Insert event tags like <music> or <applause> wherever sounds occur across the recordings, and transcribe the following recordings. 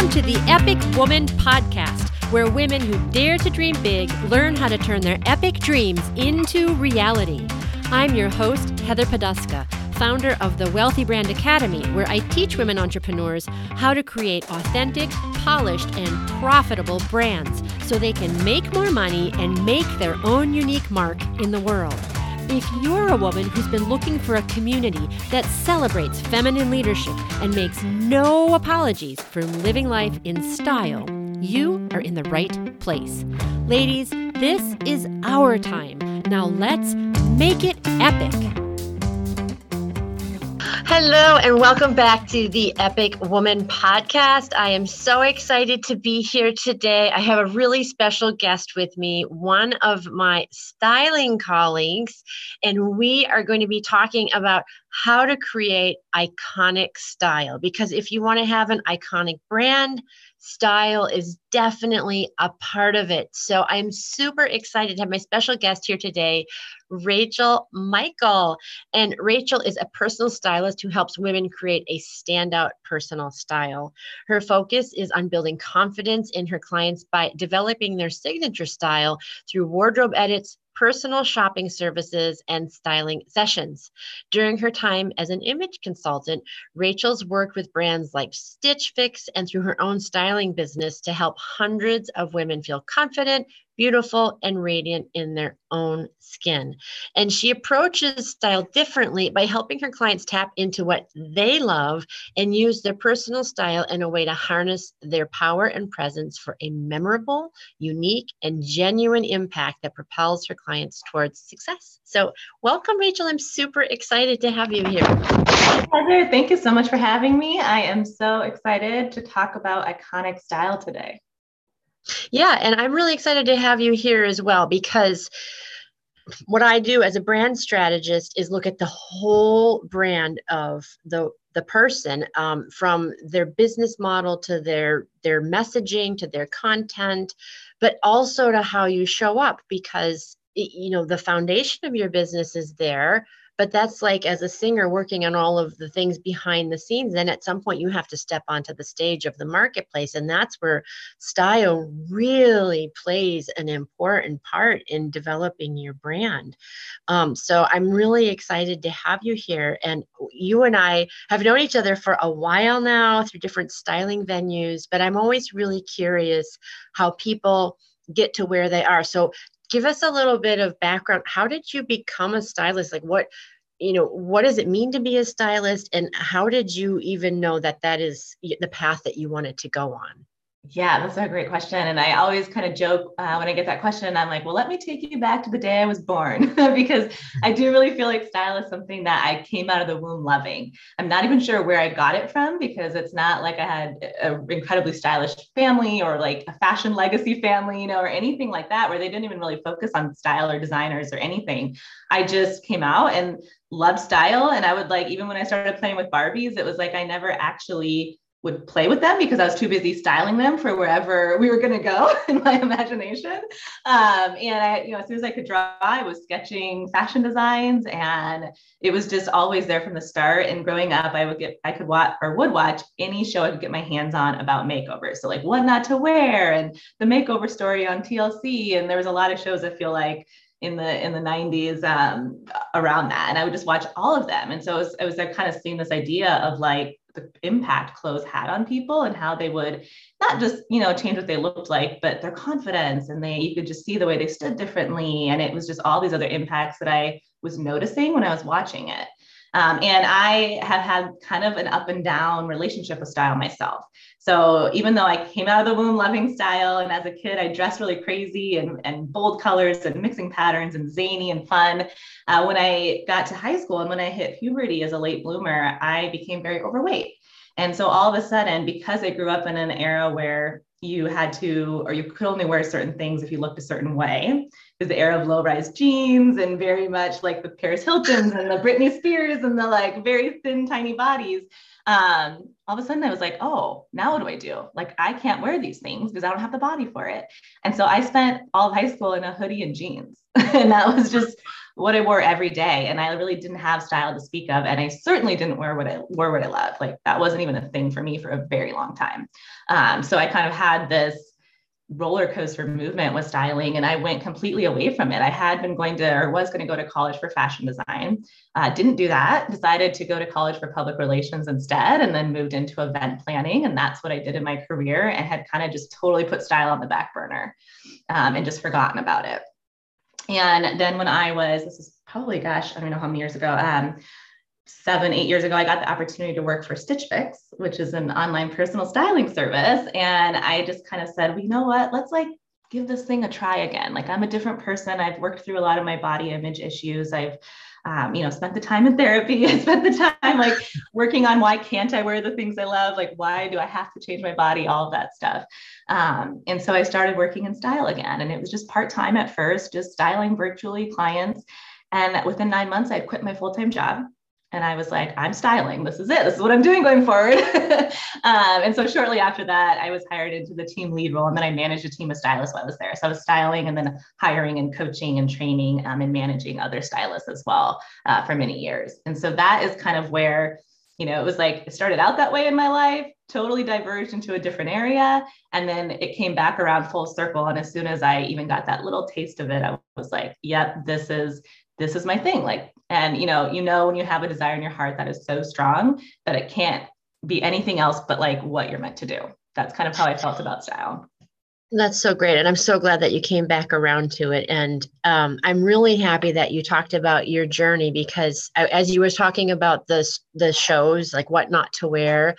Welcome to the Epic Woman Podcast, where women who dare to dream big learn how to turn their epic dreams into reality. I'm your host, Heather Poduska, founder of the Wealthy Brand Academy, where I teach women entrepreneurs how to create authentic, polished, and profitable brands so they can make more money and make their own unique mark in the world. If you're a woman who's been looking for a community that celebrates feminine leadership and makes no apologies for living life in style, you are in the right place. Ladies, this is our time. Now let's make it epic. Hello, and welcome back to the Epic Woman podcast. I am so excited to be here today. I have a really special guest with me, one of my styling colleagues, and we are going to be talking about how to create iconic style. Because if you want to have an iconic brand, style is definitely a part of it. So I'm super excited to have my special guest here today, Rachel Michael. And Rachel is a personal stylist who helps women create a standout personal style. Her focus is on building confidence in her clients by developing their signature style through wardrobe edits, personal shopping services, and styling sessions. During her time as an image consultant, Rachel's worked with brands like Stitch Fix and through her own styling business to help hundreds of women feel confident, beautiful and radiant in their own skin. And she approaches style differently by helping her clients tap into what they love and use their personal style in a way to harness their power and presence for a memorable, unique, and genuine impact that propels her clients towards success. So, welcome, Rachel. I'm super excited to have you here. Heather, thank you so much for having me. I am so excited to talk about iconic style today. Yeah, and I'm really excited to have you here as well because what I do as a brand strategist is look at the whole brand of the the person um, from their business model to their their messaging to their content but also to how you show up because you know the foundation of your business is there but that's like as a singer working on all of the things behind the scenes then at some point you have to step onto the stage of the marketplace and that's where style really plays an important part in developing your brand. Um, so i'm really excited to have you here and you and i have known each other for a while now through different styling venues but i'm always really curious how people get to where they are. So give us a little bit of background. How did you become a stylist? Like what you know what does it mean to be a stylist? And how did you even know that that is the path that you wanted to go on yeah, that's a great question. And I always kind of joke uh, when I get that question, I'm like, well, let me take you back to the day I was born, <laughs> because I do really feel like style is something that I came out of the womb loving. I'm not even sure where I got it from because it's not like I had an incredibly stylish family or like a fashion legacy family, you know, or anything like that, where they didn't even really focus on style or designers or anything. I just came out and loved style. And I would like, even when I started playing with Barbies, it was like I never actually would play with them because I was too busy styling them for wherever we were going to go <laughs> in my imagination. Um, and I, you know, as soon as I could draw, I was sketching fashion designs, and it was just always there from the start. And growing up, I would get, I could watch or would watch any show I could get my hands on about makeovers. So like what not to wear and the makeover story on TLC. And there was a lot of shows I feel like in the in the 90s um, around that and i would just watch all of them and so it was, it was kind of seeing this idea of like the impact clothes had on people and how they would not just you know change what they looked like but their confidence and they you could just see the way they stood differently. And it was just all these other impacts that i was noticing when i was watching it um, and I have had kind of an up and down relationship with style myself. So even though I came out of the womb loving style, and as a kid, I dressed really crazy and, and bold colors and mixing patterns and zany and fun. Uh, when I got to high school and when I hit puberty as a late bloomer, I became very overweight. And so all of a sudden, because I grew up in an era where you had to, or you could only wear certain things if you looked a certain way. Is the era of low-rise jeans and very much like the Paris Hiltons and the Britney Spears and the like very thin, tiny bodies. Um, all of a sudden I was like, oh, now what do I do? Like, I can't wear these things because I don't have the body for it. And so I spent all of high school in a hoodie and jeans. <laughs> and that was just what I wore every day. And I really didn't have style to speak of. And I certainly didn't wear what I wore what I loved. Like that wasn't even a thing for me for a very long time. Um, so I kind of had this roller coaster movement with styling and I went completely away from it. I had been going to or was going to go to college for fashion design. Uh, didn't do that, decided to go to college for public relations instead, and then moved into event planning. And that's what I did in my career and had kind of just totally put style on the back burner um, and just forgotten about it. And then when I was, this is probably, gosh, I don't know how many years ago, um, seven, eight years ago, I got the opportunity to work for Stitch Fix, which is an online personal styling service. And I just kind of said, well, you know what? Let's like give this thing a try again. Like I'm a different person. I've worked through a lot of my body image issues. I've um, you know, spent the time in therapy. <laughs> I spent the time like working on why can't I wear the things I love? Like, why do I have to change my body? All of that stuff. Um, and so I started working in style again. And it was just part time at first, just styling virtually clients. And within nine months, I quit my full time job and I was like, I'm styling. This is it. This is what I'm doing going forward. <laughs> um, and so shortly after that, I was hired into the team lead role, and then I managed a team of stylists while I was there. So I was styling, and then hiring and coaching and training um, and managing other stylists as well uh, for many years. And so that is kind of where, you know, it was like it started out that way in my life, totally diverged into a different area, and then it came back around full circle. And as soon as I even got that little taste of it, I was like, "Yep, this is." This is my thing. Like and you know you know when you have a desire in your heart that is so strong that it can't be anything else but like what you're meant to do. That's kind of how i felt about style. That's so great and i'm so glad that you came back around to it. And um, i'm really happy that you talked about your journey because as you were talking about the, the shows like what not to wear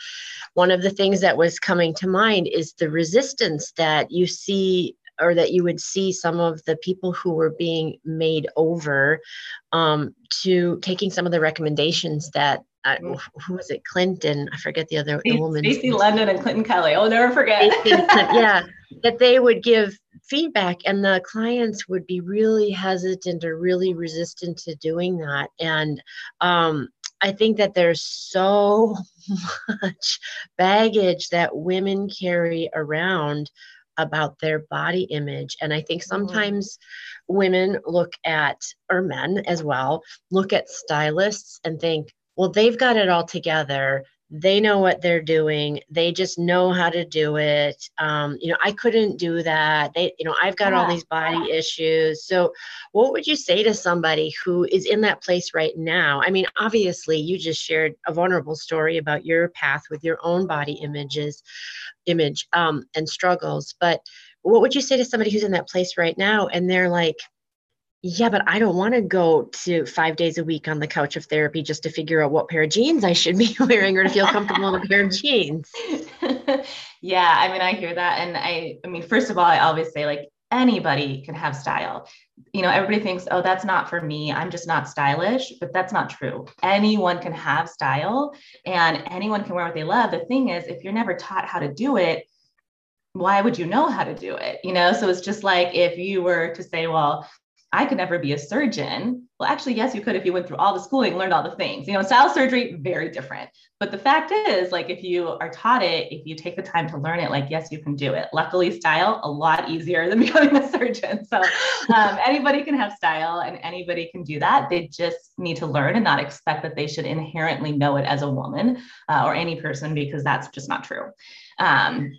one of the things that was coming to mind is the resistance that you see or that you would see some of the people who were being made over um, to taking some of the recommendations that uh, mm. who was it Clinton? I forget the other the woman. Stacy London and Clinton Kelly. I'll never forget. <laughs> Yeah that they would give feedback and the clients would be really hesitant or really resistant to doing that. And um, I think that there's so <laughs> much baggage that women carry around about their body image. And I think mm-hmm. sometimes mm. women look at, or men as well, look at stylists and think, well, they've got it all together. They know what they're doing. They just know how to do it. Um, you know, I couldn't do that. They, you know, I've got yeah. all these body issues. So, what would you say to somebody who is in that place right now? I mean, obviously, you just shared a vulnerable story about your path with your own body images image um, and struggles. But what would you say to somebody who's in that place right now and they're like, yeah, but I don't want to go to five days a week on the couch of therapy just to figure out what pair of jeans I should be <laughs> wearing or to feel comfortable in a pair of jeans. <laughs> yeah, I mean, I hear that. And I, I mean, first of all, I always say like anybody can have style. You know, everybody thinks, oh, that's not for me. I'm just not stylish, but that's not true. Anyone can have style and anyone can wear what they love. The thing is, if you're never taught how to do it, why would you know how to do it? You know, so it's just like if you were to say, well, I could never be a surgeon. Well, actually, yes, you could if you went through all the schooling, learned all the things. You know, style surgery, very different. But the fact is, like, if you are taught it, if you take the time to learn it, like, yes, you can do it. Luckily, style, a lot easier than <laughs> becoming a surgeon. So um, anybody can have style and anybody can do that. They just need to learn and not expect that they should inherently know it as a woman uh, or any person because that's just not true. Um,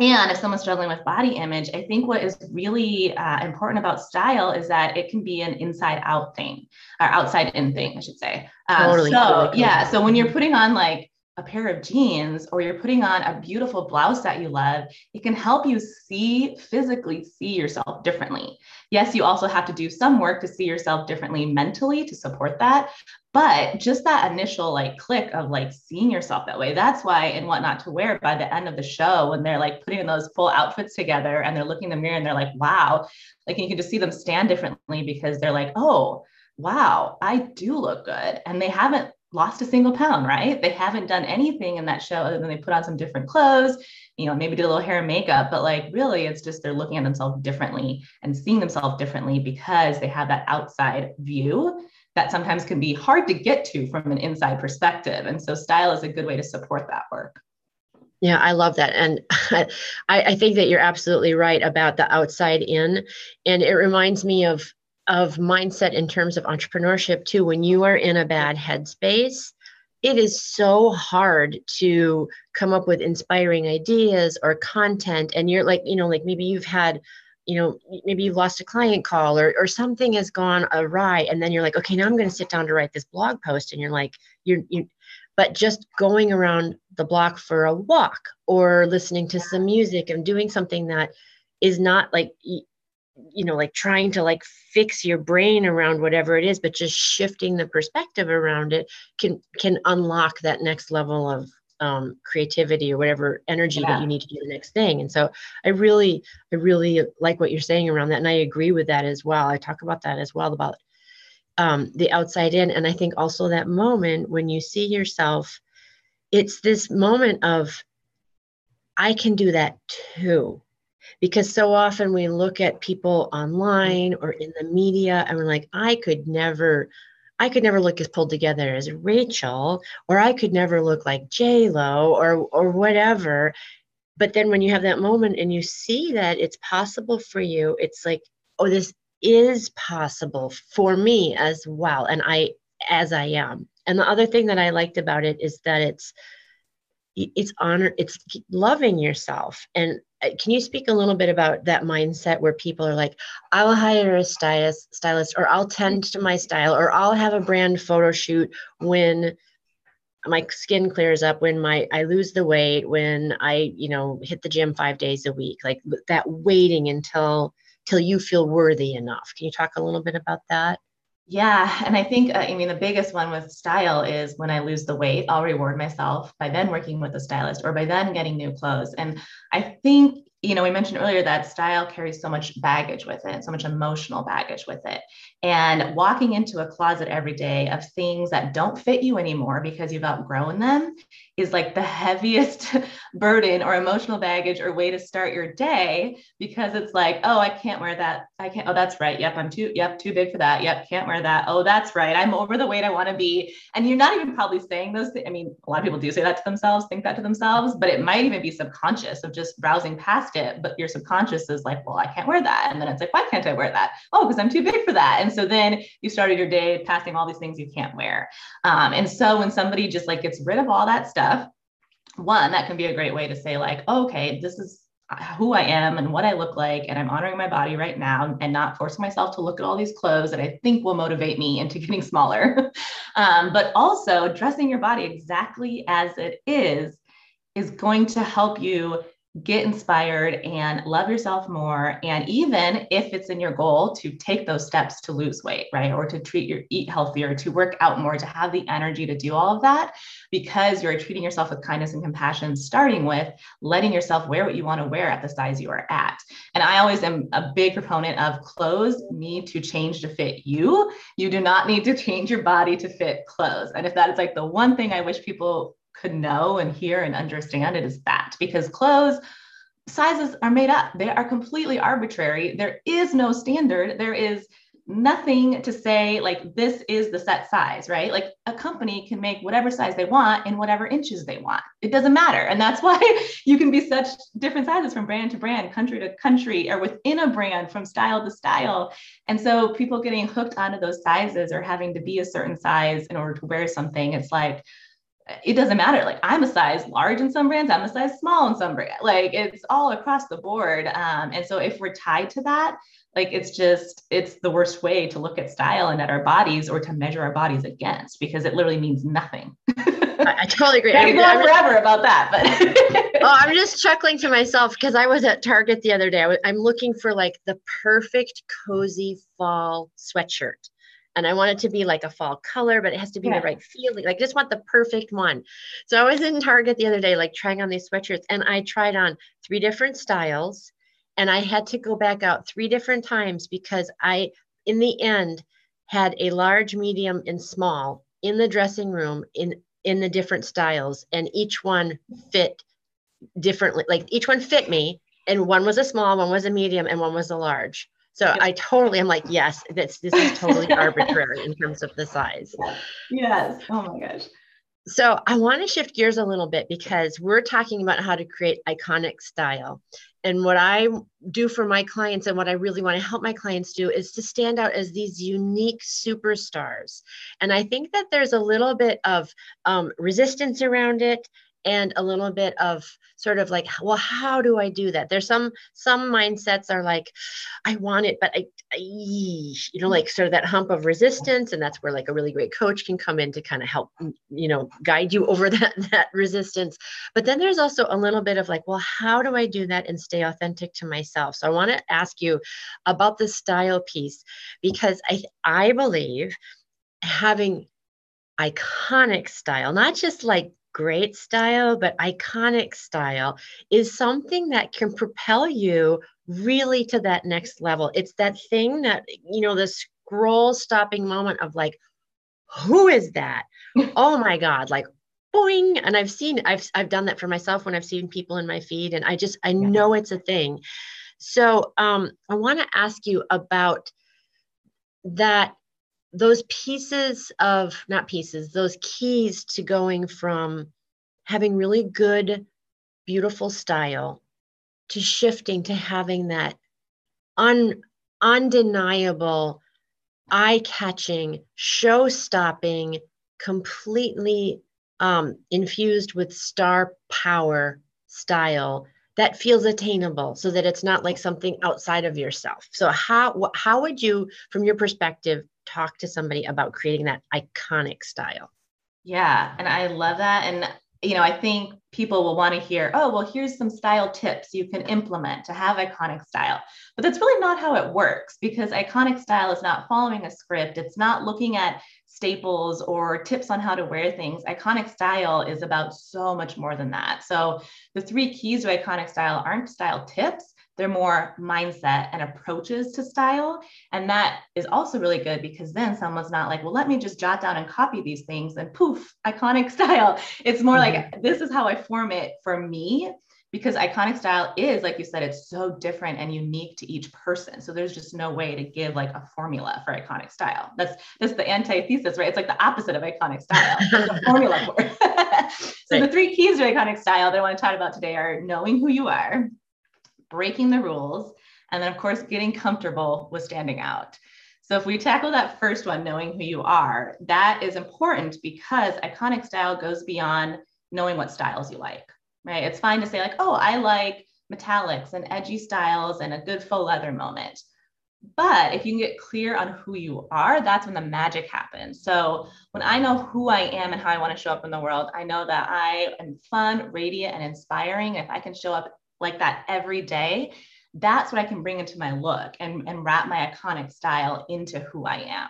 and if someone's struggling with body image, I think what is really uh, important about style is that it can be an inside out thing or outside in thing, I should say. Um, totally, so, totally. yeah. So when you're putting on like a pair of jeans or you're putting on a beautiful blouse that you love, it can help you see physically see yourself differently. Yes, you also have to do some work to see yourself differently mentally to support that. But just that initial like click of like seeing yourself that way, that's why in What Not to Wear by the end of the show, when they're like putting those full outfits together and they're looking in the mirror and they're like, wow, like you can just see them stand differently because they're like, oh, wow, I do look good. And they haven't lost a single pound, right? They haven't done anything in that show other than they put on some different clothes, you know, maybe did a little hair and makeup, but like really it's just they're looking at themselves differently and seeing themselves differently because they have that outside view that sometimes can be hard to get to from an inside perspective. And so style is a good way to support that work. Yeah, I love that. And <laughs> I, I think that you're absolutely right about the outside in. And it reminds me of of mindset in terms of entrepreneurship too. When you are in a bad headspace, it is so hard to come up with inspiring ideas or content. And you're like, you know, like maybe you've had you know maybe you've lost a client call or, or something has gone awry and then you're like okay now i'm going to sit down to write this blog post and you're like you're you but just going around the block for a walk or listening to some music and doing something that is not like you know like trying to like fix your brain around whatever it is but just shifting the perspective around it can can unlock that next level of um, creativity or whatever energy yeah. that you need to do the next thing. And so i really i really like what you're saying around that and i agree with that as well. I talk about that as well about um, the outside in and i think also that moment when you see yourself it's this moment of i can do that too because so often we look at people online or in the media and we're like i could never i could never look as pulled together as rachel or i could never look like j lo or or whatever. But then when you have that moment and you see that it's possible for you it's like oh this is possible for me as well and i as i am. And the other thing that i liked about it is that it's it's honor it's loving yourself. And uh, can you speak a little bit about that mindset where people are like i'll hire a stylist stylist or i'll tend to my style or i'll have a brand photo shoot when my skin clears up when my i lose the weight when i you know hit the gym five days a week like that waiting until till you feel worthy enough. Can you talk a little bit about that yeah. And I think, uh, I mean, the biggest one with style is when I lose the weight, I'll reward myself by then working with a stylist or by then getting new clothes. And I think you know, we mentioned earlier that style carries so much baggage with it, so much emotional baggage with it. And walking into a closet every day of things that don't fit you anymore because you've outgrown them is like the heaviest <laughs> burden or emotional baggage or way to start your day because it's like, oh, I can't wear that. I can't. Oh, that's right. Yep, I'm too, yep, too big for that. Yep, can't wear that. Oh, that's right. I'm over the weight I want to be. And you're not even probably saying those things. I mean, a lot of people do say that to themselves, think that to themselves, but it might even be subconscious of just browsing past it, but your subconscious is like, well, I can't wear that. And then it's like, why can't I wear that? Oh, because I'm too big for that. And so then you started your day passing all these things you can't wear. Um, and so when somebody just like gets rid of all that stuff, one, that can be a great way to say, like, oh, okay, this is who I am and what I look like, and I'm honoring my body right now and not forcing myself to look at all these clothes that I think will motivate me into getting <laughs> smaller. um, but also, dressing your body exactly as it is is going to help you get inspired and love yourself more. And even if it's in your goal to take those steps to lose weight right? Or to treat your eat healthier to work out more to have the energy to do all of that because you're treating yourself with kindness and compassion starting with letting yourself wear what you want to wear at the size you are at. And i always am a big proponent of clothes need to change to fit you. You do not need to <laughs> change your body to fit clothes. And if that is like the one thing i wish people could know and hear and understand it is that because clothes sizes are made up. They are completely arbitrary. There is no standard. There is nothing to say like this is the set size right? Like a company can make whatever size they want in whatever inches they want. It doesn't matter. And that's <laughs> why you can be such different sizes from brand to brand country to country or within a brand from style to style. And so people getting hooked onto those sizes or having to be a certain size in order to wear something it's like it doesn't matter. Like I'm a size large in some brands, I'm a size small in some brands. Like it's all across the board. Um, and so if we're tied to that, like it's just it's the worst way to look at style and at our bodies or to measure our bodies against because it literally means nothing. I, I totally agree. <laughs> I could go on forever about that, but <laughs> oh, I'm just chuckling to myself because I was at Target the other day. I was, I'm looking for like the perfect cozy fall sweatshirt and I want it to be like a fall color, but it has to be yeah. the right feeling. Like, just want the perfect one. So I was in Target the other day, like trying on these sweatshirts, and I tried on three different styles, and I had to go back out three different times because I, in the end, had a large, medium, and small in the dressing room in in the different styles and each one fit differently like each one fit me and one was a small one was a medium and one was a large so yes. I totally am like, yes, this this is totally <laughs> arbitrary in terms of the size. Yes. Oh my gosh. So I want to shift gears a little bit because we're talking about how to create iconic style. And what I do for my clients and what I really want to help my clients do is to stand out as these unique superstars. And I think that there's a little bit of um, resistance around it and a little bit of sort of like well how do i do that? There's some some mindsets are like i want it but I, I, you know like sort of that hump of resistance and that's where like a really great coach can come in to kind of help mm, you know guide you over <laughs> that that resistance. But then there's also a little bit of like well how do i do that and stay authentic to myself? So i want to ask you about the style piece because i i believe having iconic style not just like great style, but iconic style is something that can propel you really to that next level. It's that thing that, you know, the scroll stopping moment of like, who is that? <laughs> oh my God, like, boing. And I've seen, I've, I've done that for myself when I've seen people in my feed, and I just, I know it's a thing. So um, I want to ask you about that those pieces of not pieces those keys to going from having really good beautiful style to shifting to having that un, undeniable eye-catching show-stopping completely um, infused with star power style that feels attainable so that it's not like something outside of yourself so how how would you from your perspective talk to somebody about creating that iconic style. Yeah, and I love that. And you know, I think people will want to hear, oh, well, here's some style tips you can implement to have iconic style. But that's really not how it works because iconic style is not following a script. It's not looking at staples or tips on how to wear things. Iconic style is about so much more than that. So the three keys to iconic style aren't style tips, they're more mindset and approaches to style. And that is also really good because then someone's not like, well, let me just jot down and copy these things and poof, iconic <laughs> style. It's more mm-hmm. like, this is how I form it for me because iconic style is like you said it's so different and unique to each person. So there's just no way to give like a formula for iconic style. That's that's the antithesis right? It's like the opposite of iconic style. The <laughs> formula for <laughs> so right. the three keys to iconic style that i want to talk about today are knowing who you are breaking the rules, and then, of course, getting comfortable with standing out. So, if we tackle that first one, knowing who you are, that is important because iconic style goes beyond knowing what styles you like, right? It's fine to say, like, oh, I like metallics and edgy styles and a good faux leather moment. But if you can get clear on who you are, that's when the magic happens. So when I know who I am and how I want to show up in the world, I know that I am fun, radiant, and inspiring. If I can show up like that every day, that's what I can bring into my look and, and wrap my iconic style into who I am.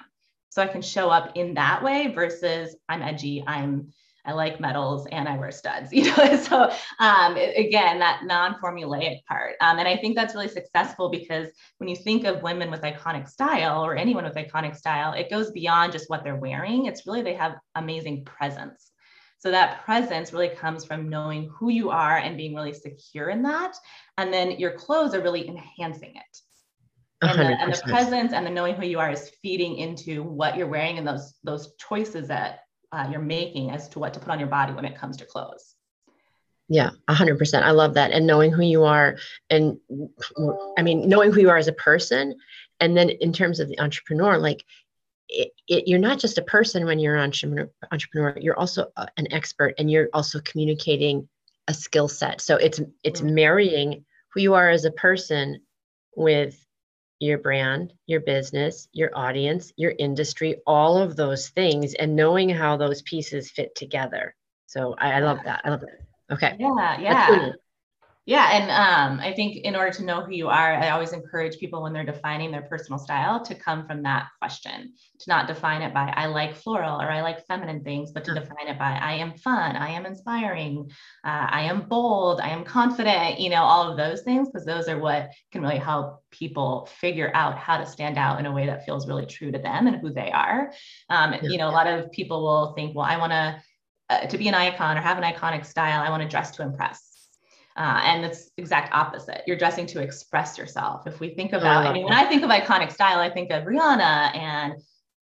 So I can show up in that way versus I'm edgy, I'm I like metals and I wear studs, <laughs> you know. so um, again, that non-formulaic part, um, and I think that's really successful because when you think of women with iconic style or anyone with iconic style, it goes beyond just what they're wearing. It's really they have amazing presence. So that presence really comes from knowing who you are and being really secure in that. And then your clothes are really enhancing it. And the, and the, presence and the knowing who you are is feeding into what you're wearing and those those choices that uh, you're making as to what to put on your body when it comes to clothes. Yeah, 100%. I love that. And knowing who you are, and I mean, knowing who you are as a person. And then in terms of the entrepreneur, like it, it, you're not just a person when you're an entrepreneur, entrepreneur you're also a, an expert and you're also communicating a skill set so it's it's mm-hmm. marrying who you are as a person with your brand your business your audience your industry all of those things and knowing how those pieces fit together. So i, I love that. I love that okay. Yeah yeah Yeah, and um, I think in order to know who you are, I always encourage people when they're defining their personal style to come from that question, to not define it by I like floral or I like feminine things, but to mm. define it by I am fun, I am inspiring, uh, I am bold, I am confident, you know, all of those things, because those are what can really help people figure out how to stand out in a way that feels really true to them and who they are. Um, yeah. You know, a lot of people will think, well, I want to. Uh, to be an icon or have an iconic style, I want to dress to impress uh, and it's exact opposite. You're dressing to express yourself. If we think oh, about, I, I mean, that. when I think of iconic style, I think of Rihanna and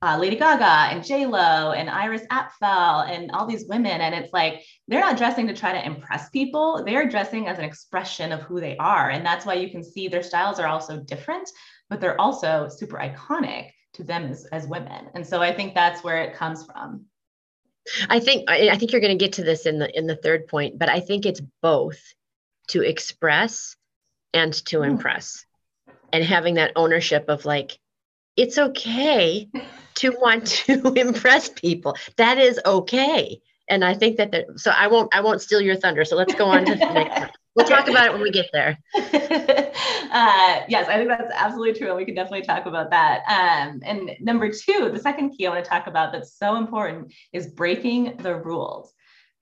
uh, Lady Gaga and J Lo and Iris Apfel and all these women. And it's like they're not dressing to try to impress people. They're dressing as an expression of who they are. And that's why you can see their styles are also different, but they're also super iconic to them as, as women. And so I think that's where it comes from. I think I think you're going to get to this in the in the third point, but I think it's both to express and to mm. impress. And having that ownership of like it's okay <laughs> to want to <laughs> impress people. That is okay. And i think that the, so i won't i won't steal your thunder. So let's go on to the next one. We'll talk about it when we get there. <laughs> Uh, yes i think that's absolutely true and we can definitely talk about that. Um, and number two the second key i want to talk about that's so important is breaking the rules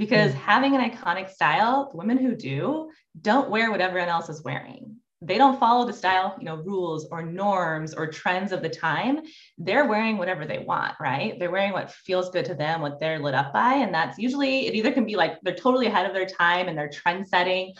because mm. having an iconic style, women who do don't wear what everyone else is wearing. They don't follow the style, you know, rules or norms or trends of the time. They're wearing whatever they want, right? They're wearing what feels good to them, what they're lit up by. And that's usually, it either can be like they're totally ahead of their time and they're trend setting,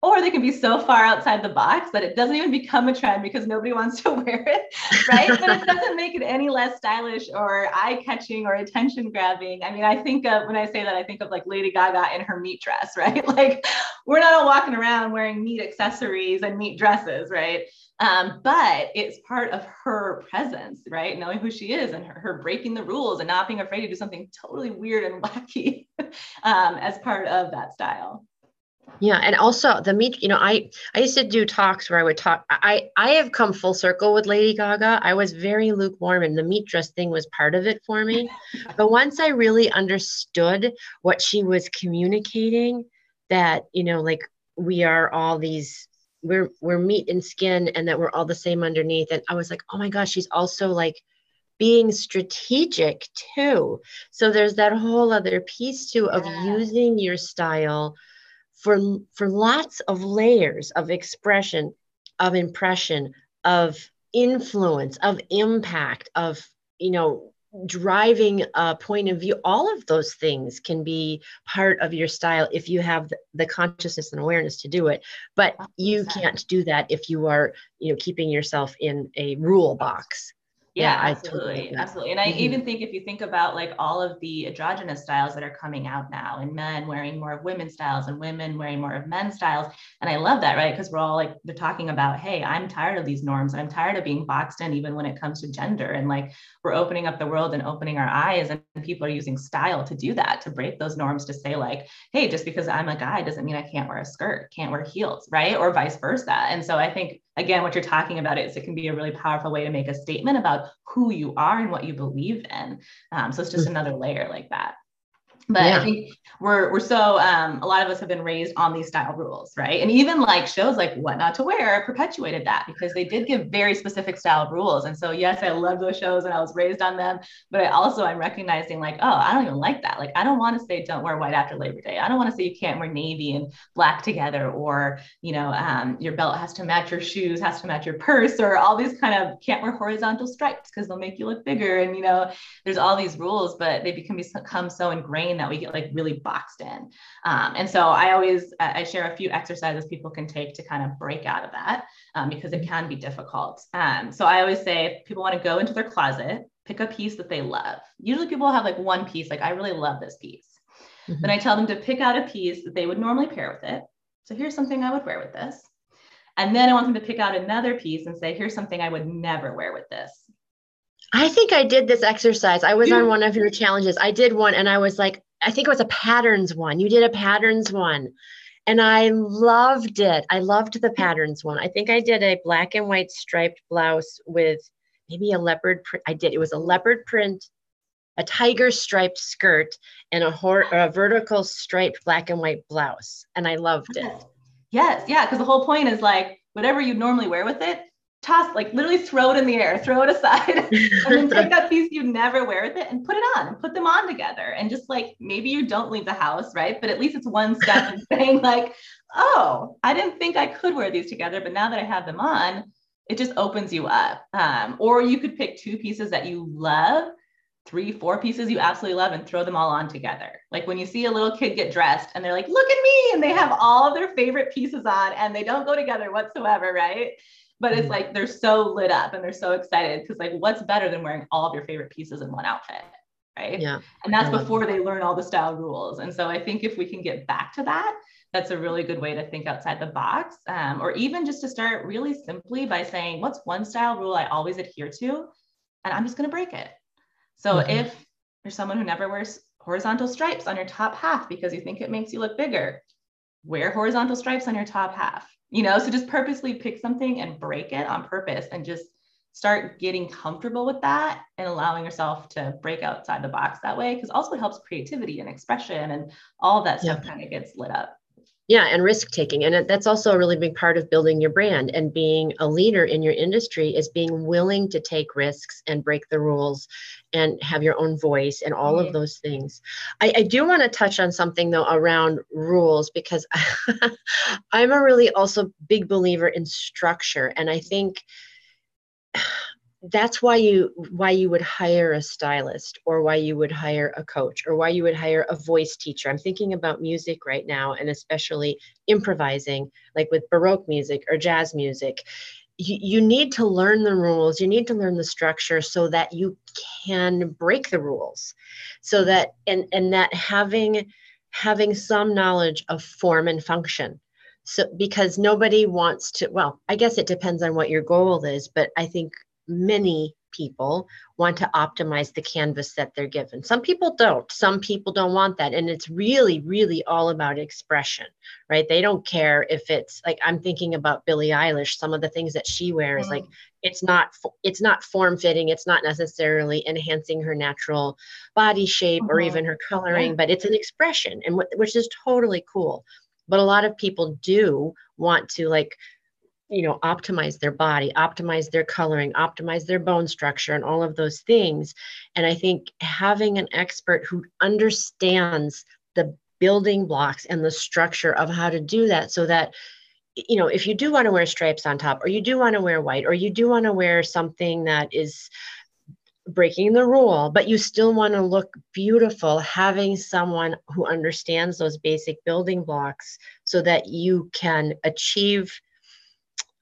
or they can be so far outside the box that it doesn't even become a trend because nobody <laughs> wants to wear it, right? but it doesn't make it any less stylish or eye catching or attention grabbing. I mean, I think of when I say that, I think of like Lady Gaga in her meat dress, <laughs> right? Like we're not all walking around wearing meat accessories and meat dresses, right? Um, but it's part of her presence, right? Knowing who she is and her, her, breaking the rules and not being afraid to do something totally weird and <laughs> wacky um, as part of that style. Yeah, and also the meat, you know, I I used to do talks where I would talk. I I have come full circle with Lady Gaga. I was very lukewarm, and the meat dress thing was part of it for me. <laughs> but once I really understood what she was communicating, that you know, like we are all these, we're we're meat and skin, and that we're all the same underneath. And I was like, oh my gosh, she's also like being strategic too. So there's that whole other piece too of yeah. using your style for for lots of layers of expression of impression of influence of impact of you know driving a point of view all of those things can be part of your style if you have the consciousness and awareness to do it. But you can't do that if you are you know keeping yourself in a rule box yeah, yeah absolutely totally absolutely and i mm-hmm. even think if you think about like all of the androgynous styles that are coming out now and men wearing more of women's styles and women wearing more of men's styles and i love that right? Because we're all like they're talking about hey i'm tired of these norms. I'm tired of being boxed in even when it comes to gender and like we're opening up the world and opening our eyes and people are using style to do that to break those norms to say like hey just because i'm a guy doesn't mean i can't wear a skirt can't wear heels right? Or vice versa. And so i think again, what you're talking about is it can be a really powerful way to make a statement about who you are and what you believe in. Um, so it's just mm. another layer like that but yeah. I think we're we're so um, a lot of us have been raised on these style rules, right? And even like shows like What Not to Wear perpetuated that because they did give very specific style rules. And so yes, I love those shows and I was raised on them, but I also I'm recognizing like, oh, I don't even like that. Like I don't want to say don't wear white after Labor Day. I don't want to say you can't wear navy and black together, or you know, um, your belt has to match your shoes, has to match your purse, or all these kind of can't wear horizontal stripes because they'll make you look bigger. And you know, there's all these rules, but they become become so ingrained that we get like really boxed in. Um, and so I always I share a few exercises people can take to kind of break out of that um, because it can be difficult. Um, so I always say if people want to go into their closet, pick a piece that they love. Usually people have like one piece, like I really love this piece. Mm-hmm. Then I tell them to pick out a piece that they would normally pair with it. So here's something I would wear with this. And then I want them to pick out another piece and say, here's something I would never wear with this. I think I did this exercise. I was on one of your challenges. I did one and I was like, I think it was a patterns one. You did a patterns one. And I loved it. I loved the patterns one. I think I did a black and white striped blouse with maybe a leopard print. I did. It was a leopard print, a tiger striped skirt, and a, hor- a vertical striped black and white blouse. And I loved it. Yes, yeah, because the whole point is like whatever you'd normally wear with it, toss like literally throw it in the air, throw it aside, <laughs> and then take that piece you never wear with it and put it on and put them on together. And just like maybe you don't leave the house, right? But at least it's one step in <laughs> saying like, oh, I didn't think I could wear these together, but now that I have them on, it just opens you up. Um, or you could pick two pieces that you love three, four pieces you absolutely love and throw them all on together. Like when you see a little kid get dressed and they're like, look at me, and they have all of their favorite pieces on and they don't go together whatsoever, right? But it's mm. like they're so lit up and they're so excited because, like, what's better than wearing all of your favorite pieces in one outfit? Right. Yeah. And that's before that. they learn all the style rules. And so I think if we can get back to that, that's a really good way to think outside the box. Um, or even just to start really simply by saying, what's one style rule I always adhere to? And I'm just going to break it so mm-hmm. if you're someone who never wears horizontal stripes on your top half because you think it makes you look bigger, wear horizontal stripes on your top half. You know, so just purposely pick something and break it on purpose and just start getting comfortable with that and allowing yourself to break outside the box that way because also helps creativity and expression and all that stuff yeah. kind of gets lit up yeah and risk taking and that's also a really big part of building your brand and being a leader in your industry is being willing to take risks and break the rules and have your own voice and all mm-hmm. of those things. I, I do want to touch on something though around rules because <laughs> i'm a really also big believer in structure and i think that's why you why you would hire a stylist or why you would hire a coach or why you would hire a voice teacher. I'm thinking about music right now and especially improvising like with baroque music or jazz music you, you need to learn the rules. You need to learn the structure so that you can break the rules. So mm-hmm. that and and that having having some knowledge of form and function. So because nobody wants to well i guess it depends on what your goal is but i think many people want to optimize the canvas that they're given. Some people don't. Some people don't want that. And it's really, really all about expression, right? They don't care if it's like I'm thinking about Billie Eilish, some of the things that she wears, mm. like it's not it's not form fitting, it's not necessarily enhancing her natural body shape mm-hmm. or even her coloring, yeah. but it's an expression and which is totally cool. But a lot of people do want to like you know optimize their body optimize their coloring optimize their bone structure and all of those things. And i think having an expert who understands the building blocks and the structure of how to do that so that you know if you do want to wear stripes on top or you do want to wear white or you do want to wear something that is breaking the rule but you still want to look beautiful having someone who understands those basic building blocks so that you can achieve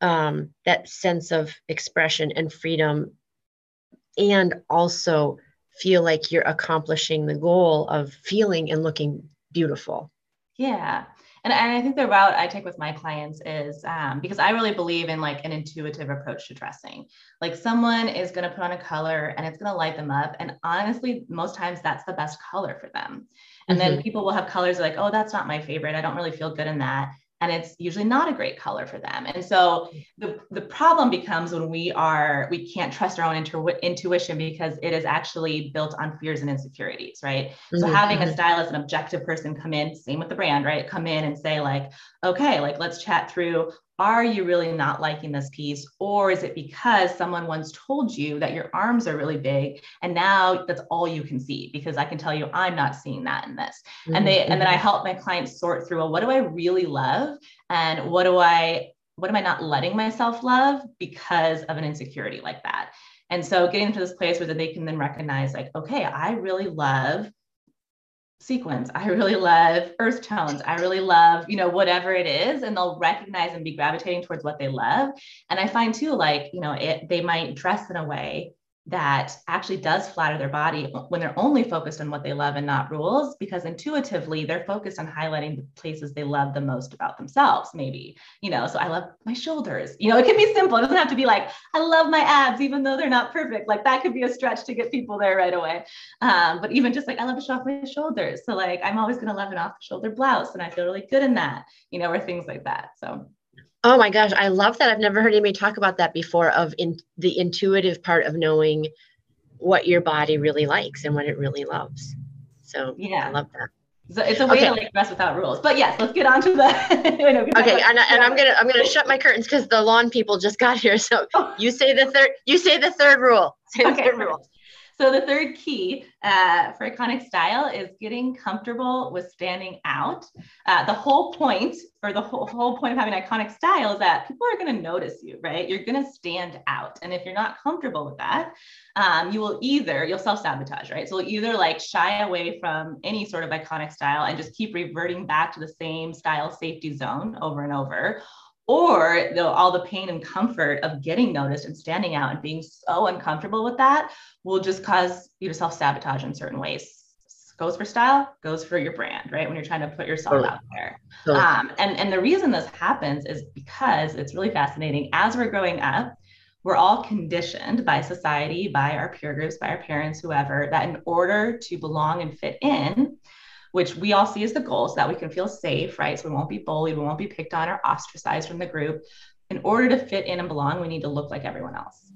um, that sense of expression and freedom and also feel like you're accomplishing the goal of feeling and looking beautiful. Yeah. And, and i think the route i take with my clients is um, because i really believe in like an intuitive approach to dressing. Like someone is going to put on a color and it's going to light them up and honestly most times that's the best color for them. And mm-hmm. then people will have colors like oh that's not my favorite. I don't really feel good in that and it's usually not a great color for them. And so the, the problem becomes when we are, we can't trust our own intu- intuition because it is actually built on fears and insecurities, right? Mm-hmm. So having a mm-hmm. stylist, an objective person come in, same with the brand, right? Come in and say like, okay, like let's chat through are you really not liking this piece or is it because someone once told you that your arms are really big and now that's all you can see because i can tell you i'm not seeing that in this mm-hmm. and they and then i mm-hmm. help my clients sort through well, what do i really love and what do i what am i not letting myself love because of an insecurity like that and so getting to this place where they can then recognize like okay i really love sequins. I really love earth tones. I really love, you know, whatever it is. And they'll recognize and be gravitating towards what they love. And I find too, like, you know, it, they might dress in a way that actually does flatter their body when they're only focused on what they love and not rules because intuitively they're focused on highlighting the places they love the most about themselves maybe you know so i love my shoulders. You know it can be simple. It doesn't have to be like i love my abs even though they're not perfect. Like that could be a stretch to get people there right away. Um, but even just like i love to show off my shoulders. So like i'm always going to love an off the shoulder blouse and i feel really good in that you know or things like that. So Oh my gosh, I love that. I've never heard anybody talk about that before of in the intuitive part of knowing what your body really likes and what it really loves. So yeah, I love that. So it's a way okay. to like dress without rules. But yes, let's get on to the. <laughs> okay, <laughs> and, and I'm gonna I'm gonna shut my curtains because the lawn people just got here. So <laughs> you say the third you say the third rule. Say the okay. third rule. So the third key uh, for iconic style is getting comfortable with standing out. Uh, the whole point, or the whole, whole point of having iconic style is that people are going to notice you, right? You're going to stand out. And if you're not comfortable with that, um, you will either, you'll self-sabotage, right? So either like shy away from any sort of iconic style and just keep reverting back to the same style safety zone over and over, or the, all the pain and comfort of getting noticed and standing out and being so uncomfortable with that will just cause you to self sabotage in certain ways. Goes for style, goes for your brand, right? When you're trying to put yourself out there. Um, and, and the reason this happens is because it's really fascinating. As we're growing up, we're all conditioned by society, by our peer groups, by our parents, whoever, that in order to belong and fit in, which we all see as the goal so that we can feel safe, right? So we won't be bullied, we won't be picked on or ostracized from the group. In order to fit in and belong, we need to look like everyone else.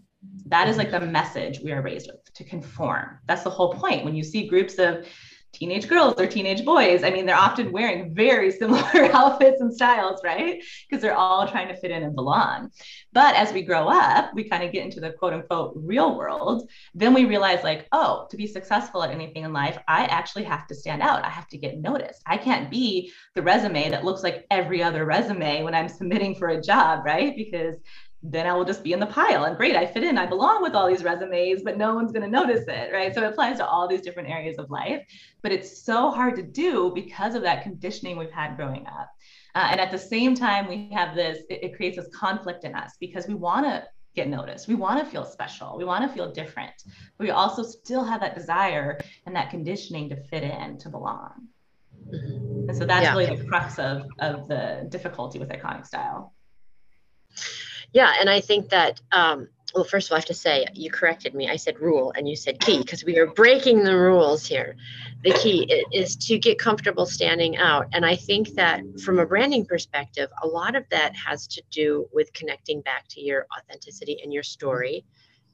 That is like the message we are raised with to conform. That's the whole point. When you see groups of teenage girls or teenage boys. I mean, they're often mm-hmm. wearing very similar <laughs> outfits and styles, right? Because they're all trying to fit in and belong. But as we grow up, we kind of get into the quote unquote real world. Then we realize, like, oh, to be successful at anything in life, I actually have to stand out. I have to get noticed. I can't be the resume that looks like every other resume when I'm submitting for a job, right? Because then I will just be in the pile and great, I fit in, I belong with all these resumes, but no one's going to notice it, right? So it applies to all these different areas of life, but it's so hard to do because of that conditioning we've had growing up. Uh, and at the same time, we have this, it, it creates this conflict in us because we want to get noticed. We want to feel special. We want to feel different. But we also still have that desire and that conditioning to fit in, to belong. And so that's yeah. really the crux of, of the difficulty with iconic style. Yeah, and I think that um, well, first of all, I have to say you corrected me. I said rule, and you said key because we are breaking the rules here. The key is to get comfortable standing out, and I think that from a branding perspective, a lot of that has to do with connecting back to your authenticity and your story,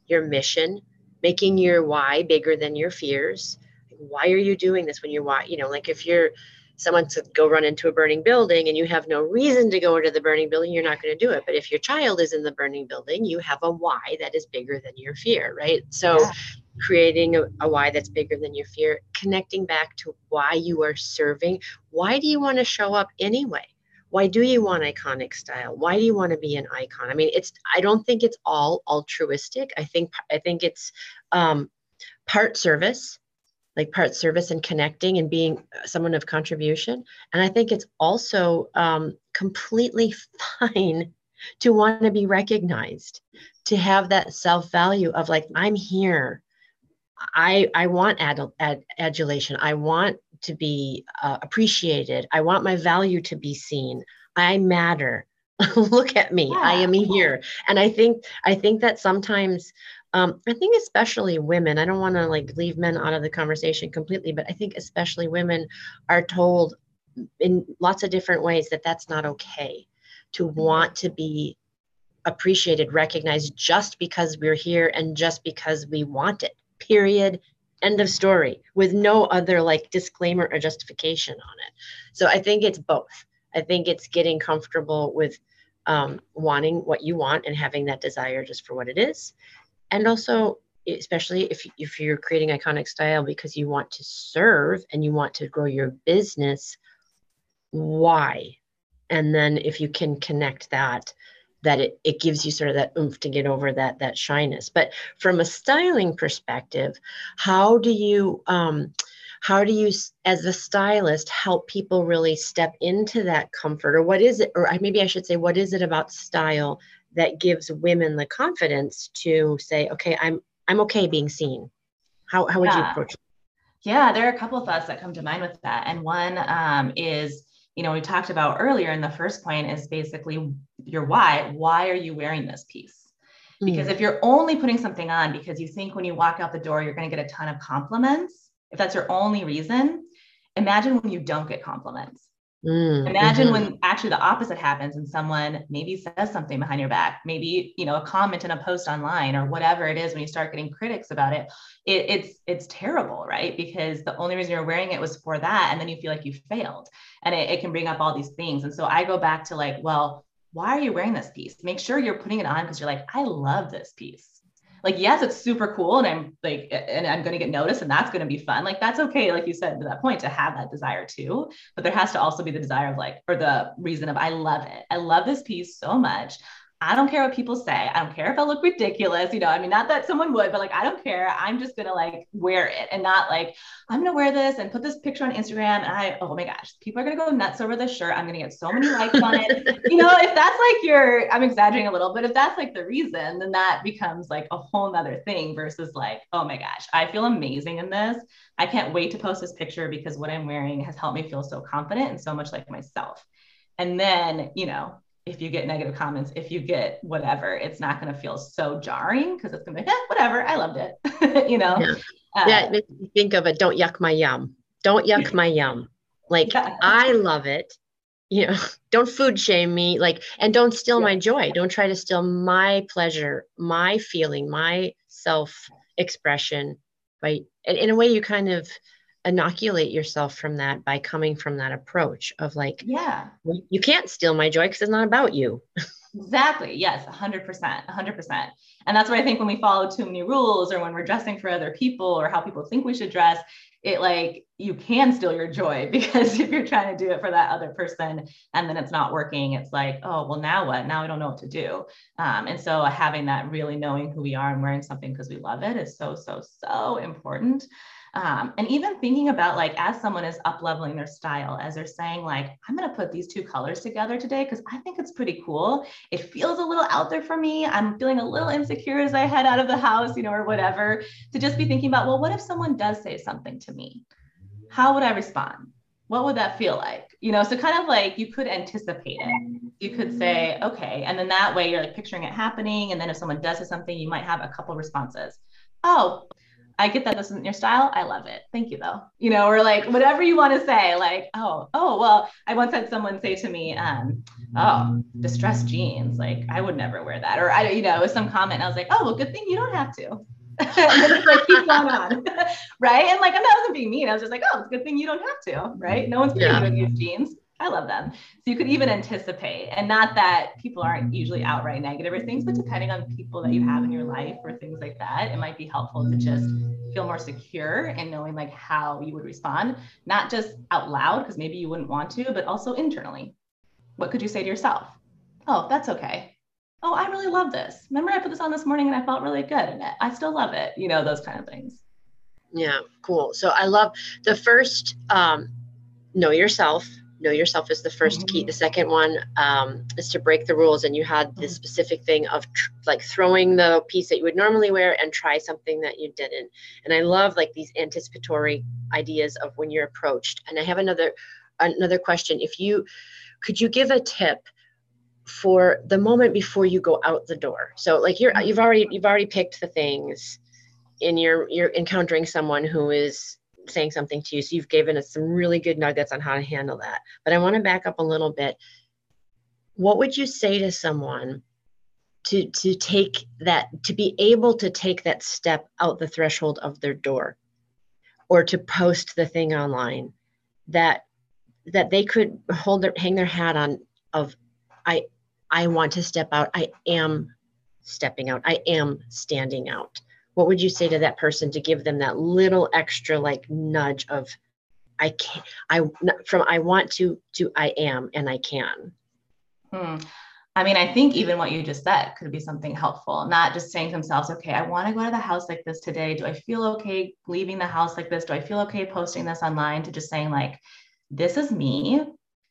your mission, making your why bigger than your fears. Why are you doing this when you're why? You know, like if you're someone to go run into a burning building and you have no reason to go into the burning building, you're not going to do it. But if your child is in the burning building, you have a why that is bigger than your fear, right? So yeah. creating a, a why that's bigger than your fear, connecting back to why you are serving. Why do you want to show up anyway? Why do you want iconic style? Why do you want to be an icon? I mean, it's I don't think it's all altruistic. I think I think it's um, part service like part service and connecting and being someone of contribution. And I think it's also um, completely <laughs> fine to want to be recognized, to have that self value of like, I'm here. I, I want ad, ad, adulation. I want to be uh, appreciated. I want my value to be seen. I matter. <laughs> Look at me. Yeah. I am here. And I think I think that sometimes um, I think especially women, I don't want to like leave men out of the conversation completely, but I think especially women are told in lots of different ways that that's not okay to mm-hmm. want to be appreciated, recognized just because we're here and just because we want it. Period. End of story with no other like disclaimer or justification on it. So I think it's both. I think it's getting comfortable with um, wanting what you want and having that desire just for what it is and also especially if, if you're creating iconic style because you want to serve and you want to grow your business why? And then if you can connect that that it, it gives you sort of that oomph to get over that that shyness. But from a styling perspective how do you um, how do you as a stylist help people really step into that comfort? Or what is it or maybe i should say what is it about style that gives women the confidence to say, okay, I'm I'm okay being seen. How how would yeah. you approach? It? Yeah, there are a couple of thoughts that come to mind with that, and one um, is you know we talked about earlier in the first point is basically your why. Why are you wearing this piece? Because mm. if you're only putting something on because you think when you walk out the door you're going to get a ton of compliments, if that's your only reason, imagine when you don't get compliments Mm, Imagine mm-hmm. when actually the opposite happens and someone maybe says something behind your back, maybe you know a comment in a post online or whatever it is. When you start getting critics about it, it it's it's terrible, right? Because the only reason you're wearing it was for that, and then you feel like you failed, and it, it can bring up all these things. And so I go back to like, well, why are you wearing this piece? Make sure you're putting it on because you're like, I love this piece like yes it's super cool and i'm like and i'm going to get noticed and that's going to be fun. Like that's okay like you said to that point to have that desire too. But there has to also be the desire of like or the reason of i love it. I love this piece so much I don't care what people say. I don't care if I look ridiculous. You know, I mean, not that someone would, but like, I don't care. I'm just going to like wear it and not like, I'm going to wear this and put this picture on Instagram. And I, oh my gosh, people are going to go nuts over this shirt. I'm going to get so many likes on it. <laughs> you know, if that's like your, I'm exaggerating a little, but if that's like the reason, then that becomes like a whole nother thing versus like, oh my gosh, I feel amazing in this. I can't wait to post this picture because what I'm wearing has helped me feel so confident and so much like myself. And then, you know, if you get negative comments, if you get whatever, it's not going to feel so jarring because it's going to be, eh, whatever, I loved it. <laughs> you know? Yeah. Uh, yeah. Think of it. Don't yuck my yum. Don't yuck my yum. Like, yeah. I love it. You know, <laughs> don't food shame me. Like, and don't steal yeah. my joy. Don't try to steal my pleasure, my feeling, my self expression by, in a way, you kind of, inoculate yourself from that by coming from that approach of like yeah. You can't steal my joy because it's not about you. Exactly. Yes 100% 100% and that's why i think when we follow too many rules or when we're dressing for other people or how people think we should dress it like you can steal your joy <laughs> because if you're trying to do it for that other person and then it's not working it's like oh well now what? Now i don't know what to do. Um, and so having that really knowing who we are and wearing something because we love it is so so so important um, and even thinking about like as someone is up leveling their style, as they're saying, like, I'm going to put these two colors together today because I think it's pretty cool. It feels a little out there for me. I'm feeling a little insecure as I head out of the house, you know, or whatever. To just be thinking about, well, what if someone does say something to me? How would I respond? What would that feel like? You know, so kind of like you could anticipate it. You could say, okay. And then that way you're like picturing it happening. And then if someone does say something, you might have a couple responses. Oh, I get that this isn't your style. I love it. Thank you though. You know, or like whatever you want to say, like, oh, oh, well, I once had someone say to me, um, oh, distressed jeans. Like I would never wear that. Or I, you know, it was some comment. I was like, oh, well, good thing you don't have to. <laughs> and then it's like keep going on. <laughs> right. And like I wasn't being mean. I was just like, oh, it's a good thing you don't have to. Right. No one's paying yeah. use jeans. I love them. So you could even anticipate, and not that people aren't usually outright negative or things, but depending on people that you have in your life or things like that, it might be helpful to just feel more secure in knowing like how you would respond, not just out loud, because maybe you wouldn't want to, but also internally. What could you say to yourself? Oh, that's okay. Oh, I really love this. Remember, I put this on this morning and I felt really good in it. I still love it. You know, those kind of things. Yeah, cool. So I love the first um, know yourself know yourself is the 1st mm-hmm. key the second one um, is to break the rules. And you had this mm-hmm. specific thing of tr- like throwing the piece that you would normally wear and try something that you didn't. And i love like these anticipatory ideas of when you're approached. And i have another another question. If you could you give a tip for the moment before you go out the door? So like you're you've already you've already picked the things and you're you're encountering someone who is saying something to you. So you've given us some really good nuggets on how to handle that. But I want to back up a little bit. What would you say to someone to to take that to be able to take that step out the threshold of their door or to post the thing online that that they could hold their hang their hat on of I I want to step out. I am stepping out. I am standing out what would you say to that person to give them that little extra like nudge of i can i from i want to to i am and i can. Hmm. i mean i think even what you just said could be something helpful not just saying to themselves okay i want to go to the house like this today. Do i feel okay leaving the house like this? Do i feel okay posting this online? To just saying like this is me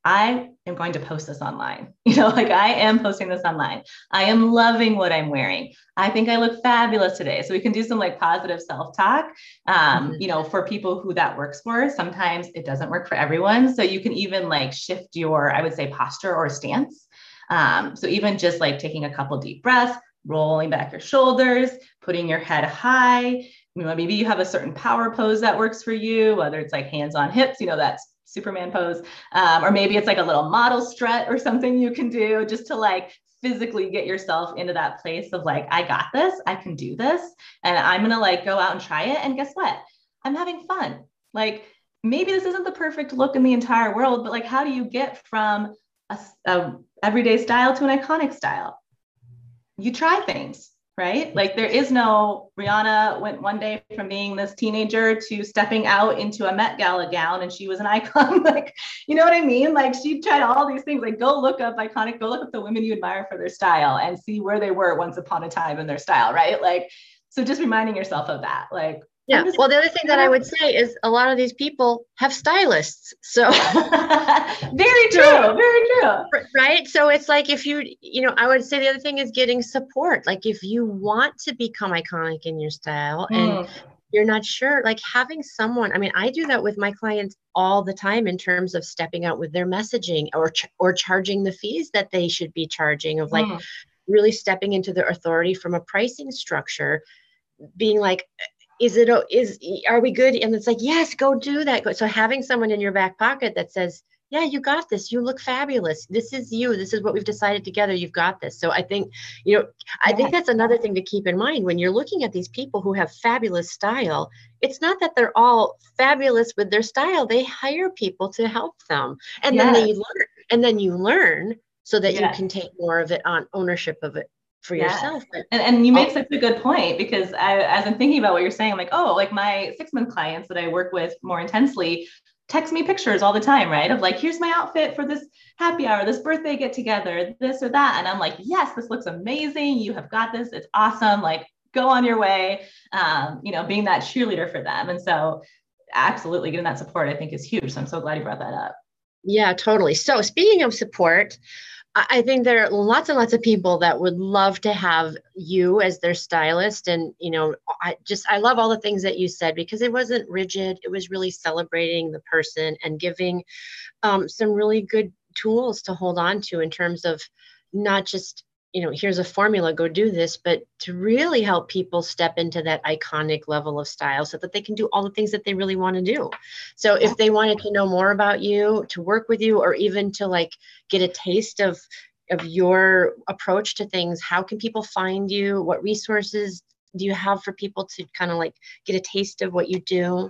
I am going to post this online. <laughs> You know, like I am posting this online. I am loving what I'm wearing. I think I look fabulous today. So we can do some like positive self talk. Um, mm-hmm. You know, for people who that works for, sometimes it doesn't work for everyone. So you can even like shift your, I would say, posture or stance. Um, so even just like taking a couple deep breaths, rolling back your shoulders, putting your head high. You know, maybe you have a certain power pose that works for you, whether it's like hands on hips, you know, that's Superman pose. Um, or maybe it's like a little model strut or something you can do just to like physically get yourself into that place of like, I got this, I can do this, and I'm gonna like go out and try it. And guess what? I'm having fun. Like maybe this isn't the perfect look in the entire world, but like, how do you get from a, a everyday style to an iconic style? You try things right? Like there is no Rihanna went one day from being this teenager to stepping out into a Met Gala gown and she was an <laughs> icon. like, you know what I mean? Like she tried all these things. Like go look up iconic, go look up the women you admire for their style and see where they were once upon a time in their style, right? Like, so just reminding yourself of that. Like yeah. Well, the other thing that I would say is a lot of these people have stylists. So <laughs> very <laughs> true. Very true. Right. So it's like if you, you know, I would say the other thing is getting support. Like if you want to become iconic in your style mm. and you're not sure, like having someone, I mean, I do that with my clients all the time in terms of stepping out with their messaging or ch- or charging the fees that they should be charging of like mm. really stepping into their authority from a pricing structure being like is it is are we good? And it's like yes go do that. So having someone in your back pocket that says yeah you got this. You look fabulous. This is you. This is what we've decided together. You've got this. So i think you know i think that's another thing to keep in mind when you're looking at these people who have fabulous style. It's not that they're all fabulous with their style. They hire people to help them. And yes. then they learn and then you learn so that yes. you can take more of it on ownership of it for yeah. yourself. And, and you make such a good point because I, as I'm thinking about what you're saying, I'm like, oh, like my six month clients that I work with more intensely text me pictures all the time, right? Of like, here's my outfit for this happy hour, this birthday get together, this or that. And I'm like, yes, this looks amazing. You have got this. It's awesome. Like, go on your way. Um, you know, being that cheerleader for them. And so, absolutely getting that support, I think, is huge. So I'm so glad you brought that up. Yeah, totally. So, speaking of support, I think there are lots and lots of people that would love to have you as their stylist. And, you know, I just, I love all the things that you said because it wasn't rigid. It was really celebrating the person and giving um, some really good tools to hold on to in terms of not just you know here's a formula go do this but to really help people step into that iconic level of style so that they can do all the things that they really want to do. So if they wanted to know more about you to work with you or even to like get a taste of of your approach to things how can people find you? What resources do you have for people to kind of like get a taste of what you do?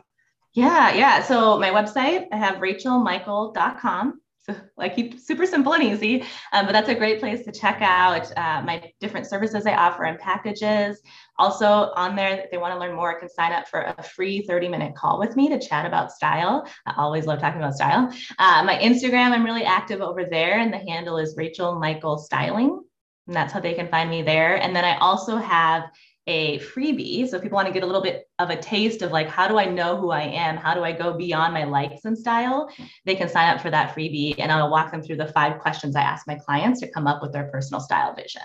Yeah yeah. So my website i have rachelmichael.com so like super simple and easy um, but that's a great place to check out uh, my different services i offer and packages. Also on there if they want to learn more can sign up for a free 30 minute call with me to chat about style. I always love talking about style. Uh, my instagram i'm really active over there and the handle is rachel michael styling and that's how they can find me there. And then i also have a freebie. So if people want to get a little bit of a taste of like, how do I know who I am? How do I go beyond my likes and style? They can sign up for that freebie and I'll walk them through the five questions I ask my clients to come up with their personal style vision.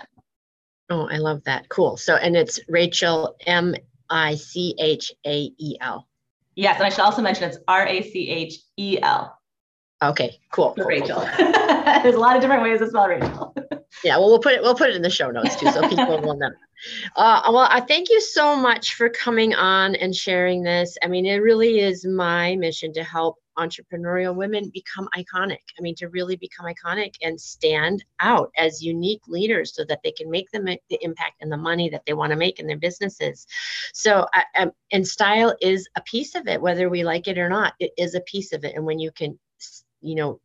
Oh, I love that. Cool. So, and it's Rachel M I C H A E L. Yes. And I should also mention it's R A C H E L. Okay, cool. cool Rachel. Cool, cool. <laughs> There's a lot of different ways to spell Rachel. <laughs> yeah, well, we'll put it we'll put it in the show notes too, so <laughs> people will know. Uh, well, I thank you so much for coming on and sharing this. I mean, it really is my mission to help entrepreneurial women become iconic. I mean, to really become iconic and stand out as unique leaders so that they can make the, the impact and the money that they want to make in their businesses. So, I, um, and style is a piece of it, whether we like it or not, it is a piece of it. And when you can, you know,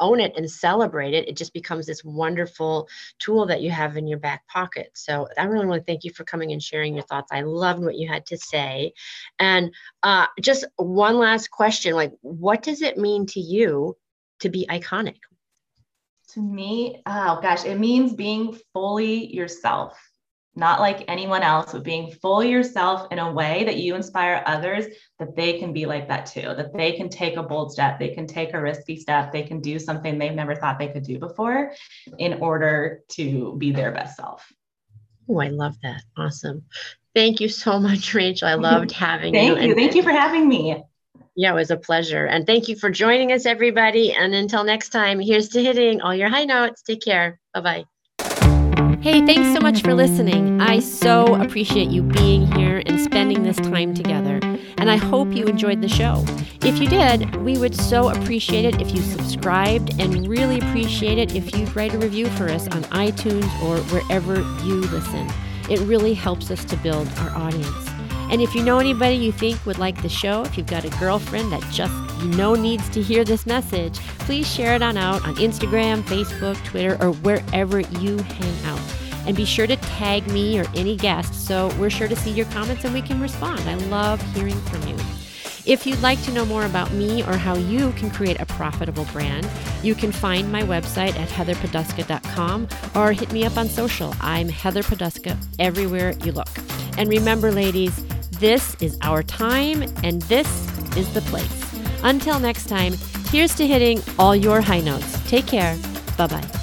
own it and celebrate it, it just becomes this wonderful tool that you have in your back pocket. So I really want to thank you for coming and sharing your thoughts. I loved what you had to say. And uh, just one last question like, what does it mean to you to be iconic? To me, oh gosh, it means being fully yourself not like anyone else, but being full yourself in a way that you inspire others that they can be like that too, that they can take a bold step, they can take a risky step, they can do something they've never thought they could do before in order to be their best self. Oh, I love that. Awesome. Thank you so much, Rachel. I loved having <laughs> Thank you. Thank you. Thank you for having me. Yeah, it was a pleasure. And thank you for joining us, everybody. And until next time, here's to hitting all your high notes. Take care. Bye bye. Hey, thanks so much for listening. I so appreciate you being here and spending this time together. and I hope you enjoyed the show. If you did, we would so appreciate it if you subscribed and really appreciate it if you'd write a review for us on iTunes or wherever you listen. It really helps us to build our audience. And if you know anybody you think would like the show, if you've got a girlfriend that just you know needs to hear this message, please share it on out on Instagram, Facebook, Twitter, or wherever you hang out. And be sure to tag me or any guest so we're sure to see your comments and we can respond. I love hearing from you. If you'd like to know more about me or how you can create a profitable brand, you can find my website at heatherpoduska.com or hit me up on social. I'm Heather Poduska everywhere you look. And remember, ladies, this is our time and this is the place. Until next time, here's to hitting all your high notes. Take care. Bye bye.